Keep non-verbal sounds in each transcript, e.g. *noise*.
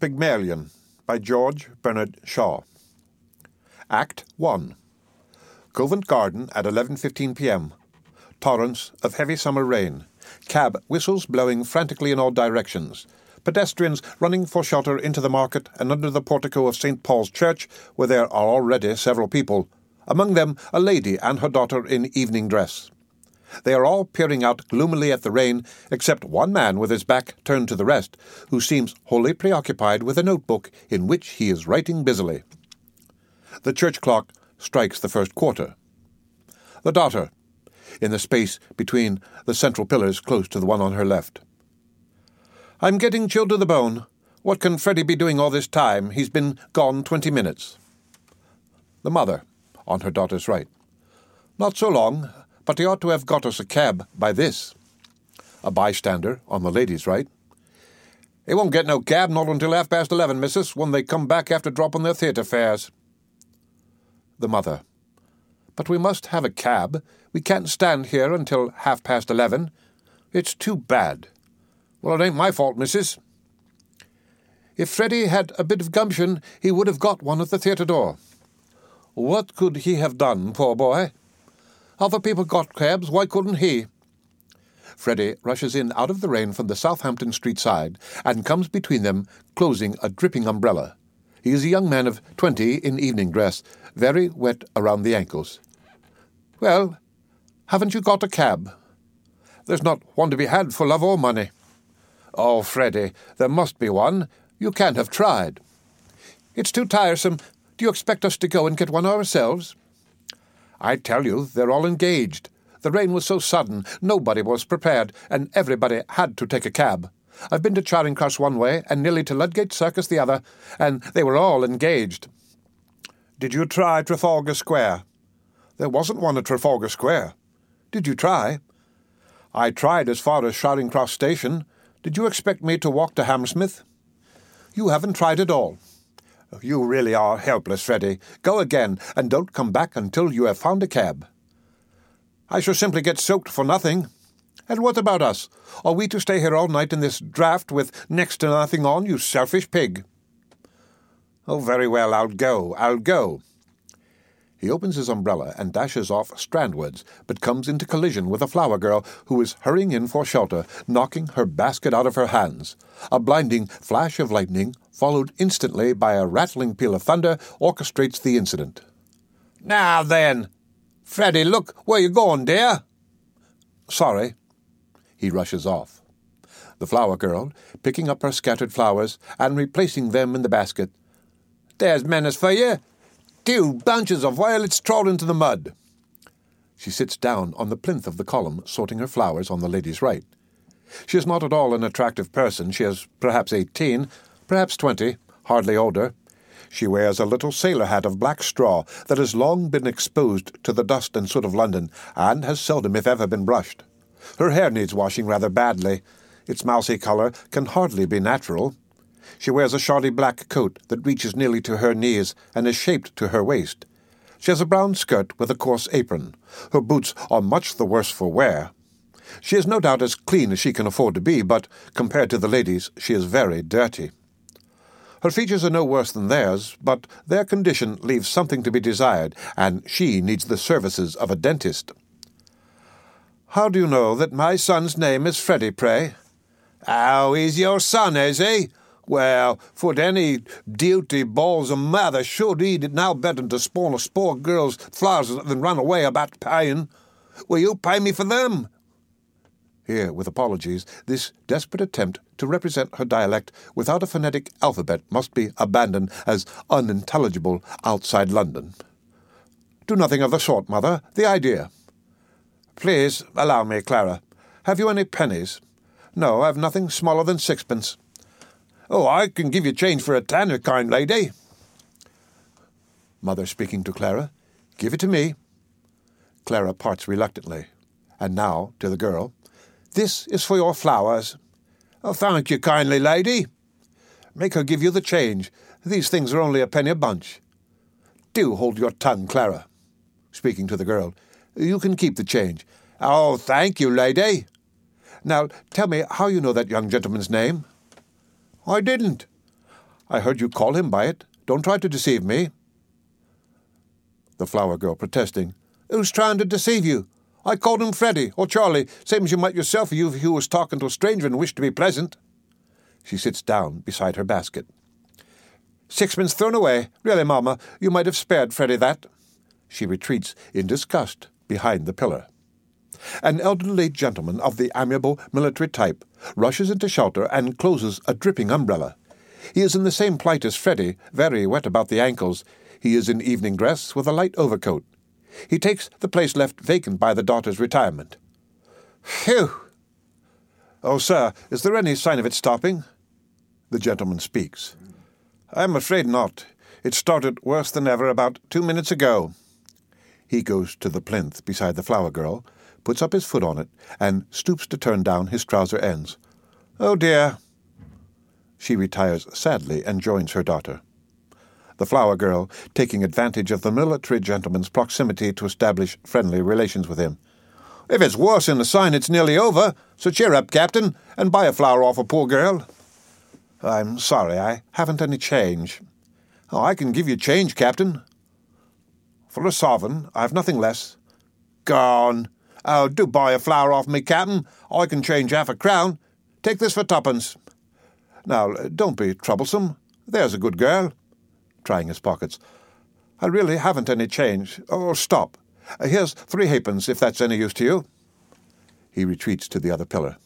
Pygmalion by George Bernard Shaw. Act 1 Covent Garden at 11:15 p.m. Torrents of heavy summer rain. Cab whistles blowing frantically in all directions. Pedestrians running for shelter into the market and under the portico of St. Paul's Church, where there are already several people. Among them a lady and her daughter in evening dress. They are all peering out gloomily at the rain, except one man with his back turned to the rest, who seems wholly preoccupied with a notebook in which he is writing busily. The church clock strikes the first quarter. The daughter, in the space between the central pillars close to the one on her left. I'm getting chilled to the bone. What can Freddie be doing all this time? He's been gone twenty minutes. The mother, on her daughter's right. Not so long but he ought to have got us a cab by this. A bystander on the lady's right. He won't get no cab not until half past eleven, missus, when they come back after dropping their theatre fares. The mother. But we must have a cab. We can't stand here until half past eleven. It's too bad. Well, it ain't my fault, missus. If Freddy had a bit of gumption, he would have got one at the theatre door. What could he have done, poor boy? Other people got cabs, why couldn't he? Freddie rushes in out of the rain from the Southampton Street side and comes between them, closing a dripping umbrella. He is a young man of twenty in evening dress, very wet around the ankles. Well, haven't you got a cab? There's not one to be had for love or money. Oh, Freddie, there must be one. You can't have tried. It's too tiresome. Do you expect us to go and get one ourselves? I tell you, they're all engaged. The rain was so sudden, nobody was prepared, and everybody had to take a cab. I've been to Charing Cross one way, and nearly to Ludgate Circus the other, and they were all engaged. Did you try Trafalgar Square? There wasn't one at Trafalgar Square. Did you try? I tried as far as Charing Cross Station. Did you expect me to walk to Hammersmith? You haven't tried at all. You really are helpless, Freddie. Go again, and don't come back until you have found a cab. I shall simply get soaked for nothing. And what about us? Are we to stay here all night in this draught with next to nothing on, you selfish pig? Oh, very well, I'll go, I'll go. He opens his umbrella and dashes off strandwards, but comes into collision with a flower girl who is hurrying in for shelter, knocking her basket out of her hands. A blinding flash of lightning, followed instantly by a rattling peal of thunder, orchestrates the incident. Now then! Freddy, look where you're going, dear? Sorry. He rushes off. The flower girl, picking up her scattered flowers and replacing them in the basket. There's manners for you! Two bunches of violets trod into the mud. She sits down on the plinth of the column, sorting her flowers on the lady's right. She is not at all an attractive person. She is perhaps eighteen, perhaps twenty, hardly older. She wears a little sailor hat of black straw that has long been exposed to the dust and soot of London, and has seldom, if ever, been brushed. Her hair needs washing rather badly. Its mousy colour can hardly be natural. She wears a shoddy black coat that reaches nearly to her knees and is shaped to her waist. She has a brown skirt with a coarse apron. Her boots are much the worse for wear. She is no doubt as clean as she can afford to be, but compared to the ladies, she is very dirty. Her features are no worse than theirs, but their condition leaves something to be desired, and she needs the services of a dentist. How do you know that my son's name is Freddie, pray? Oh, he's your son, is he? Well, for any duty balls a mother should eat it now better to spawn a spoor girl's flowers than run away about paying. Will you pay me for them? Here, with apologies, this desperate attempt to represent her dialect without a phonetic alphabet must be abandoned as unintelligible outside London. Do nothing of the sort, mother. The idea. Please allow me, Clara. Have you any pennies? No, I've nothing smaller than sixpence. Oh, I can give you change for a tanner, kind lady. Mother speaking to Clara. Give it to me. Clara parts reluctantly. And now, to the girl. This is for your flowers. Oh, thank you kindly, lady. Make her give you the change. These things are only a penny a bunch. Do hold your tongue, Clara. Speaking to the girl. You can keep the change. Oh, thank you, lady. Now, tell me how you know that young gentleman's name. I didn't. I heard you call him by it. Don't try to deceive me. The flower girl protesting. Who's trying to deceive you? I called him Freddie, or Charlie, same as you might yourself if you was talking to a stranger and wished to be pleasant. She sits down beside her basket. Sixpence thrown away. Really, Mamma, you might have spared Freddie that. She retreats in disgust behind the pillar. An elderly gentleman of the amiable military type rushes into shelter and closes a dripping umbrella. He is in the same plight as Freddie, very wet about the ankles. He is in evening dress with a light overcoat. He takes the place left vacant by the daughter's retirement. Phew! Oh, sir, is there any sign of it stopping? The gentleman speaks. I'm afraid not. It started worse than ever about two minutes ago. He goes to the plinth beside the flower girl, puts up his foot on it, and stoops to turn down his trouser ends. Oh dear. She retires sadly and joins her daughter. The flower girl, taking advantage of the military gentleman's proximity to establish friendly relations with him. If it's worse in the sign, it's nearly over, so cheer up, Captain, and buy a flower off a poor girl. I'm sorry, I haven't any change. Oh, I can give you change, Captain. For a sovereign, I've nothing less. Gone. Oh, do buy a flower off me, Captain. I can change half a crown. Take this for twopence. Now, don't be troublesome. There's a good girl. Trying his pockets. I really haven't any change. Oh, stop. Here's three halfpence, if that's any use to you. He retreats to the other pillar.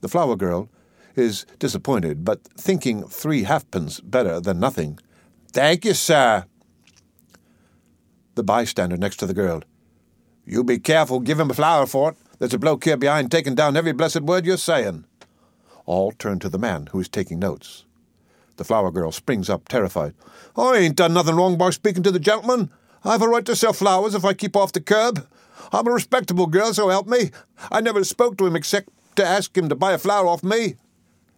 The flower girl is disappointed, but thinking three halfpence better than nothing. Thank you, sir. The bystander next to the girl. You be careful, give him a flower for it. There's a bloke here behind taking down every blessed word you're saying. All turn to the man who is taking notes. The flower girl springs up, terrified. I ain't done nothing wrong by speaking to the gentleman. I've a right to sell flowers if I keep off the curb. I'm a respectable girl, so help me. I never spoke to him except to ask him to buy a flower off me.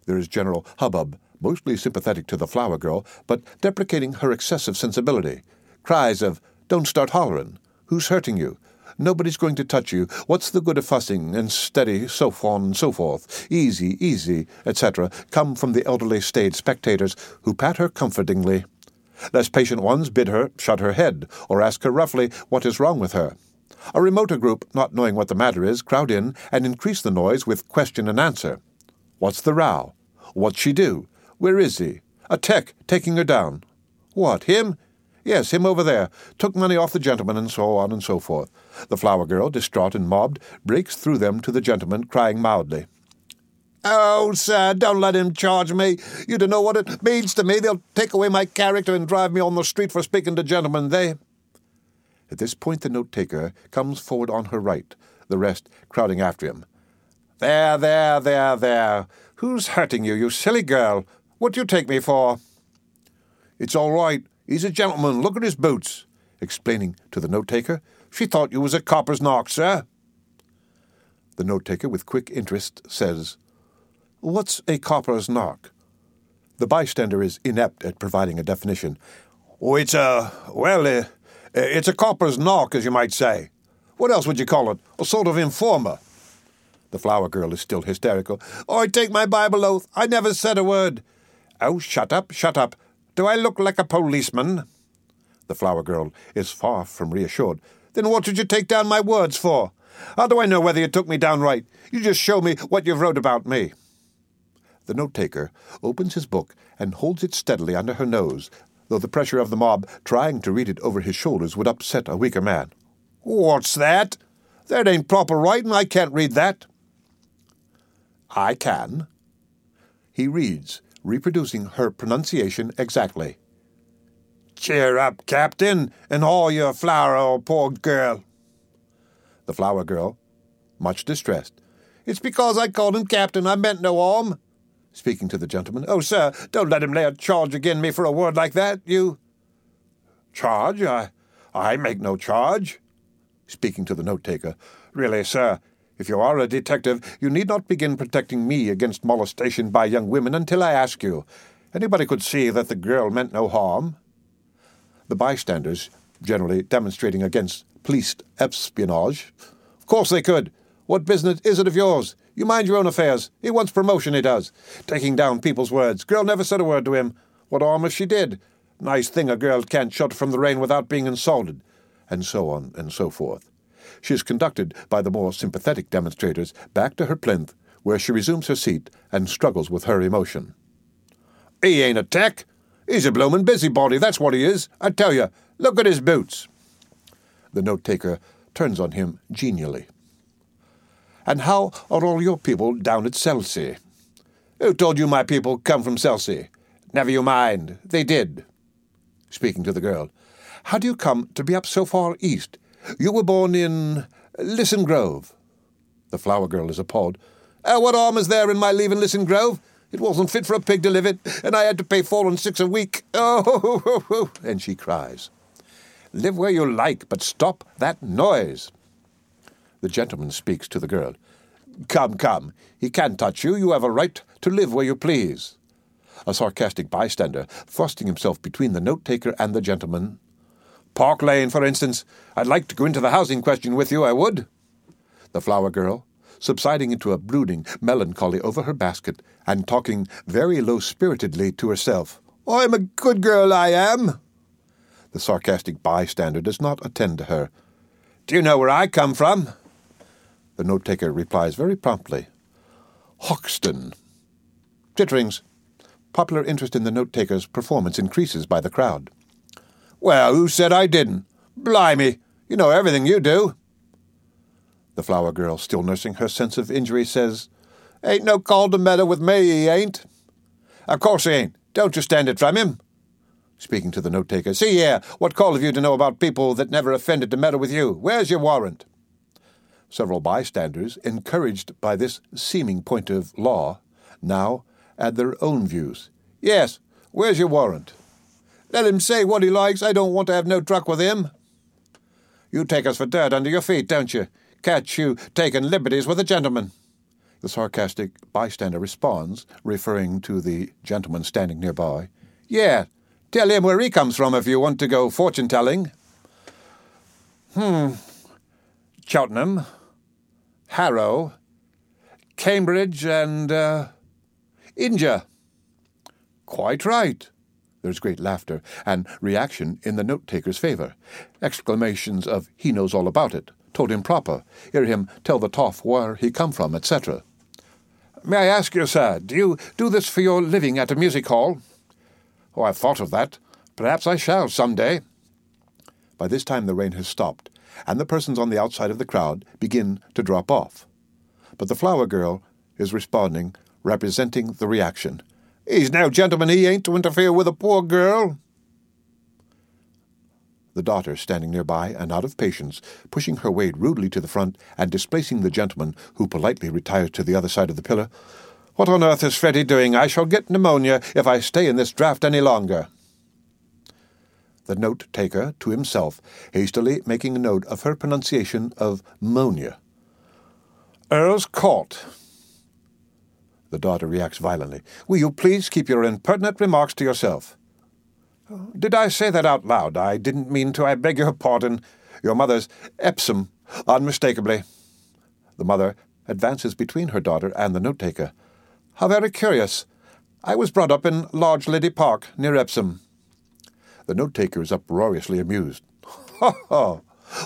There is general hubbub, mostly sympathetic to the flower girl, but deprecating her excessive sensibility. Cries of, Don't start hollering. Who's hurting you? Nobody's going to touch you. What's the good of fussing and steady, so on and so forth? Easy, easy, etc., come from the elderly staid spectators, who pat her comfortingly. Less patient ones bid her shut her head, or ask her roughly what is wrong with her. A remoter group, not knowing what the matter is, crowd in and increase the noise with question and answer. What's the row? What'd she do? Where is he? A tech taking her down. What, him? Yes, him over there. Took money off the gentleman, and so on and so forth. The flower girl, distraught and mobbed, breaks through them to the gentleman, crying mildly. Oh, sir, don't let him charge me. You don't know what it means to me. They'll take away my character and drive me on the street for speaking to gentlemen. They. At this point, the note taker comes forward on her right, the rest crowding after him. There, there, there, there. Who's hurting you, you silly girl? What do you take me for? It's all right. He's a gentleman. Look at his boots. Explaining to the note taker. She thought you was a copper's nark, sir. The note taker, with quick interest, says, What's a copper's nark? The bystander is inept at providing a definition. Oh, it's a, well, uh, it's a copper's nark, as you might say. What else would you call it? A sort of informer. The flower girl is still hysterical. Oh, I take my Bible oath. I never said a word. Oh, shut up, shut up. Do I look like a policeman? The flower girl is far from reassured. Then what did you take down my words for? How do I know whether you took me down right? You just show me what you've wrote about me. The note taker opens his book and holds it steadily under her nose, though the pressure of the mob trying to read it over his shoulders would upset a weaker man. What's that? That ain't proper writing. I can't read that. I can. He reads, reproducing her pronunciation exactly. Cheer up, Captain, and haul your flower, old poor girl. The flower girl, much distressed. It's because I called him Captain. I meant no harm. Speaking to the gentleman. Oh, sir, don't let him lay a charge again me for a word like that. You. Charge? I. I make no charge. Speaking to the note taker. Really, sir, if you are a detective, you need not begin protecting me against molestation by young women until I ask you. Anybody could see that the girl meant no harm. The bystanders, generally demonstrating against police espionage. Of course they could. What business is it of yours? You mind your own affairs. He wants promotion, he does. Taking down people's words. Girl never said a word to him. What harm if she did? Nice thing a girl can't shut from the rain without being insulted. And so on and so forth. She is conducted by the more sympathetic demonstrators back to her plinth, where she resumes her seat and struggles with her emotion. He ain't a tech. He's a bloomin' busybody, that's what he is. I tell you, look at his boots. The note taker turns on him genially. And how are all your people down at Selsey? Who told you my people come from Selsey? Never you mind. They did. Speaking to the girl. How do you come to be up so far east? You were born in Lisson Grove. The flower girl is appalled. Uh, what harm is there in my leaving Lisson Grove? It wasn't fit for a pig to live it, and I had to pay four and six a week. Oh, *laughs* and she cries. Live where you like, but stop that noise. The gentleman speaks to the girl. Come, come, he can't touch you. You have a right to live where you please. A sarcastic bystander, thrusting himself between the note taker and the gentleman. Park Lane, for instance. I'd like to go into the housing question with you, I would. The flower girl, subsiding into a brooding melancholy over her basket, and talking very low spiritedly to herself. I'm a good girl, I am. The sarcastic bystander does not attend to her. Do you know where I come from? The note taker replies very promptly. Hoxton. Titterings. Popular interest in the note taker's performance increases by the crowd. Well, who said I didn't? Blimey, you know everything you do. The flower girl, still nursing her sense of injury, says, Ain't no call to meddle with me, he ain't. Of course he ain't. Don't you stand it from him. Speaking to the note taker, See here, what call have you to know about people that never offended to meddle with you? Where's your warrant? Several bystanders, encouraged by this seeming point of law, now add their own views. Yes, where's your warrant? Let him say what he likes. I don't want to have no truck with him. You take us for dirt under your feet, don't you? Catch you taking liberties with a gentleman. The sarcastic bystander responds, referring to the gentleman standing nearby. Yeah, tell him where he comes from if you want to go fortune telling. Hmm. Cheltenham, Harrow, Cambridge, and uh, India. Quite right. There's great laughter and reaction in the note taker's favour. Exclamations of he knows all about it, told him proper, hear him tell the toff where he come from, etc. May I ask you, sir, do you do this for your living at a music hall? Oh, I've thought of that. Perhaps I shall some day. By this time the rain has stopped, and the persons on the outside of the crowd begin to drop off. But the flower girl is responding, representing the reaction. He's no gentleman, he ain't, to interfere with a poor girl. The daughter, standing nearby and out of patience, pushing her way rudely to the front and displacing the gentleman, who politely retires to the other side of the pillar. What on earth is Freddie doing? I shall get pneumonia if I stay in this draught any longer. The note taker, to himself, hastily making a note of her pronunciation of monia. Earl's Court. The daughter reacts violently. Will you please keep your impertinent remarks to yourself? Did I say that out loud? I didn't mean to. I beg your pardon. Your mother's Epsom, unmistakably. The mother advances between her daughter and the note taker. How very curious. I was brought up in Largelady Park, near Epsom. The note taker is uproariously amused. Ha ha!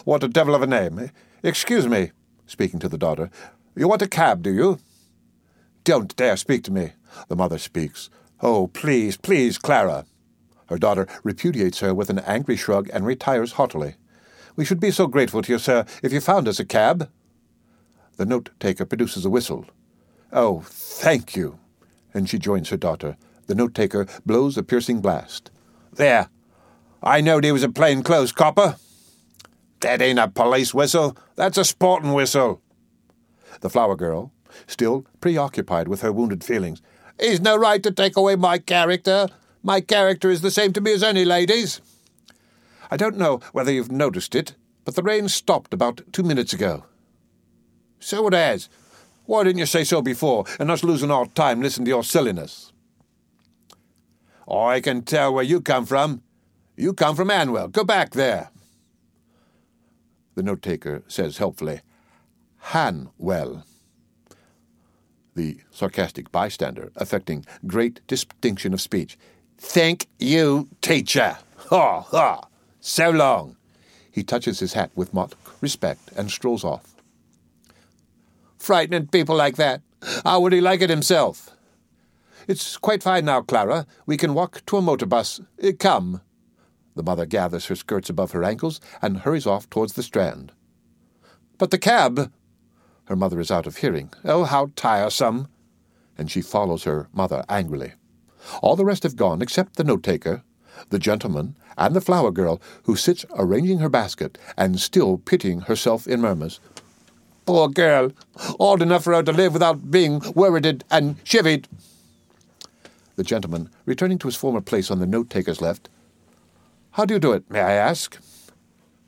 What a devil of a name! Excuse me, speaking to the daughter. You want a cab, do you? Don't dare speak to me. The mother speaks. Oh, please, please, Clara. Her daughter repudiates her with an angry shrug and retires haughtily. We should be so grateful to you, sir, if you found us a cab. The note taker produces a whistle. Oh, thank you. And she joins her daughter. The note taker blows a piercing blast. There. I knowed he was a plain clothes copper. That ain't a police whistle. That's a sporting whistle. The flower girl, still preoccupied with her wounded feelings. He's no right to take away my character. My character is the same to me as any lady's. I don't know whether you've noticed it, but the rain stopped about two minutes ago. So it has. Why didn't you say so before, and us losing our time listening to your silliness? I can tell where you come from. You come from Anwell. Go back there. The note taker says helpfully, Hanwell the sarcastic bystander, affecting great distinction of speech. Thank you, teacher. Ha, ha. So long. He touches his hat with mock respect and strolls off. Frightening people like that. How would he like it himself? It's quite fine now, Clara. We can walk to a motor bus. Uh, come. The mother gathers her skirts above her ankles and hurries off towards the strand. But the cab! Her mother is out of hearing. Oh, how tiresome! And she follows her mother angrily. All the rest have gone except the note taker, the gentleman, and the flower girl, who sits arranging her basket and still pitying herself in murmurs. Poor girl, old enough for her to live without being worrited and chivied. The gentleman, returning to his former place on the note taker's left. How do you do it, may I ask?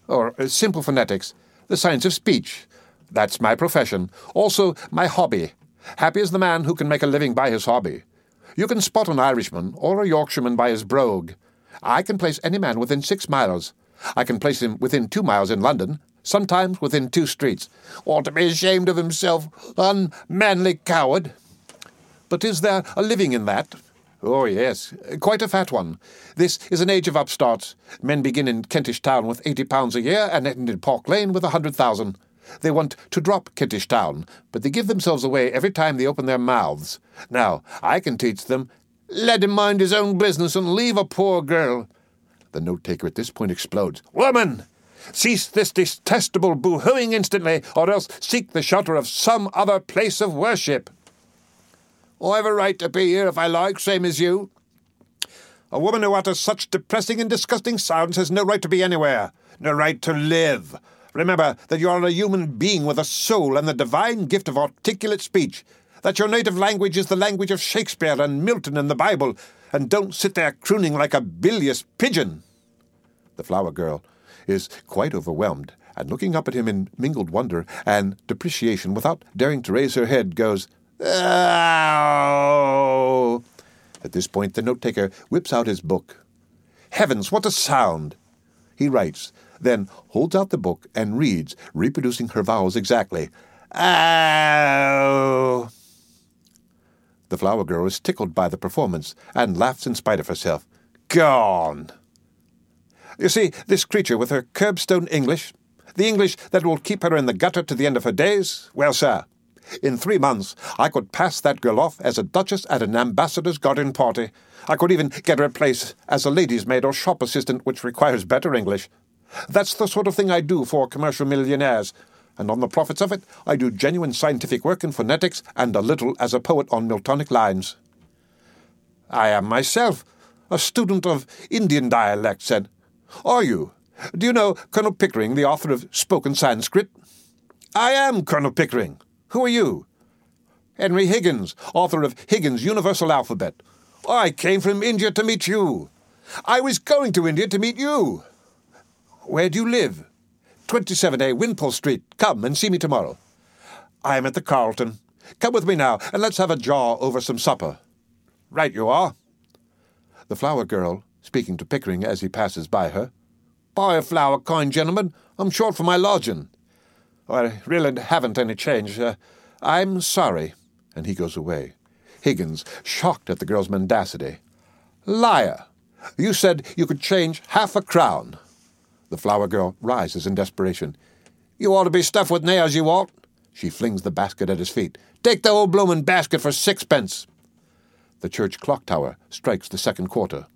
Or uh, simple phonetics, the science of speech. That's my profession. Also, my hobby. Happy is the man who can make a living by his hobby. You can spot an Irishman or a Yorkshireman by his brogue. I can place any man within six miles. I can place him within two miles in London, sometimes within two streets. Ought to be ashamed of himself, unmanly coward. But is there a living in that? Oh, yes, quite a fat one. This is an age of upstarts. Men begin in Kentish Town with eighty pounds a year and end in Park Lane with a hundred thousand. They want to drop Kentish Town, but they give themselves away every time they open their mouths. Now, I can teach them. Let him mind his own business and leave a poor girl. The note taker at this point explodes. Woman! Cease this detestable boo-hooing instantly, or else seek the shelter of some other place of worship. Oh, I've a right to be here if I like, same as you. A woman who utters such depressing and disgusting sounds has no right to be anywhere, no right to live. Remember that you are a human being with a soul and the divine gift of articulate speech, that your native language is the language of Shakespeare and Milton and the Bible, and don't sit there crooning like a bilious pigeon. The flower girl is quite overwhelmed, and looking up at him in mingled wonder and depreciation without daring to raise her head, goes, Oh! At this point, the note taker whips out his book. Heavens, what a sound! He writes, then holds out the book and reads, reproducing her vowels exactly. Oh! The flower girl is tickled by the performance and laughs in spite of herself. Gone! You see, this creature with her curbstone English, the English that will keep her in the gutter to the end of her days, well, sir, in three months I could pass that girl off as a duchess at an ambassador's garden party. I could even get her a place as a lady's maid or shop assistant, which requires better English. That's the sort of thing I do for commercial millionaires, and on the profits of it, I do genuine scientific work in phonetics and a little as a poet on Miltonic lines. I am myself a student of Indian dialects, and are you? Do you know Colonel Pickering, the author of Spoken Sanskrit? I am Colonel Pickering. Who are you? Henry Higgins, author of Higgins' Universal Alphabet. I came from India to meet you. I was going to India to meet you. Where do you live? 27A Wimpole Street. Come and see me tomorrow. I am at the Carlton. Come with me now, and let's have a jaw over some supper. Right you are. The flower girl, speaking to Pickering as he passes by her. Buy a flower, kind gentleman. I'm short for my lodging. I really haven't any change. Uh, I'm sorry. And he goes away. Higgins, shocked at the girl's mendacity. Liar! You said you could change half a crown. The flower girl rises in desperation. You ought to be stuffed with nails, you ought. She flings the basket at his feet. Take the old bloomin' basket for sixpence. The church clock tower strikes the second quarter.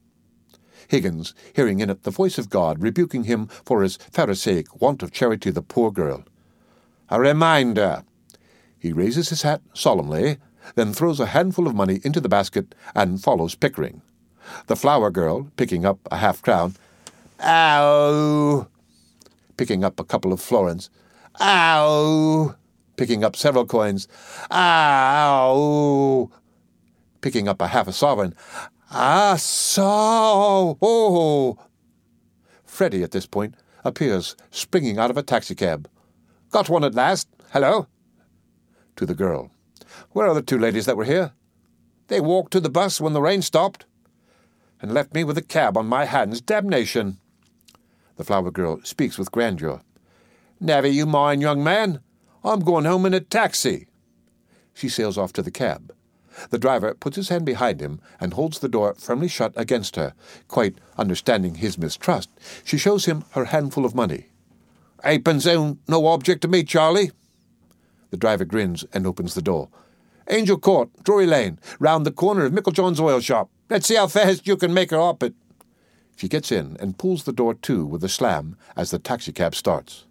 Higgins, hearing in it the voice of God rebuking him for his Pharisaic want of charity the poor girl. A reminder. He raises his hat solemnly, then throws a handful of money into the basket and follows Pickering. The flower girl, picking up a half crown, Ow! Picking up a couple of florins. Ow! Picking up several coins. Ow! Picking up a half a sovereign. Ah, so! Oh! Freddie, at this point, appears springing out of a taxicab. Got one at last. Hello? To the girl. Where are the two ladies that were here? They walked to the bus when the rain stopped and left me with a cab on my hands. Damnation! The flower girl speaks with grandeur. Never you mind, young man. I'm going home in a taxi. She sails off to the cab. The driver puts his hand behind him and holds the door firmly shut against her. Quite understanding his mistrust, she shows him her handful of money. Eightpence ain't no object to me, Charlie. The driver grins and opens the door. Angel Court, Drury Lane, round the corner of Micklejohn's oil shop. Let's see how fast you can make her up it. She gets in and pulls the door to with a slam as the taxicab starts.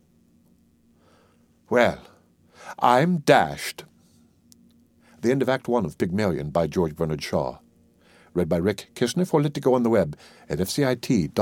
Well, I'm dashed. The end of Act One of Pygmalion by George Bernard Shaw. Read by Rick Kishner for Lit to Go on the web at fcit.usf.edu.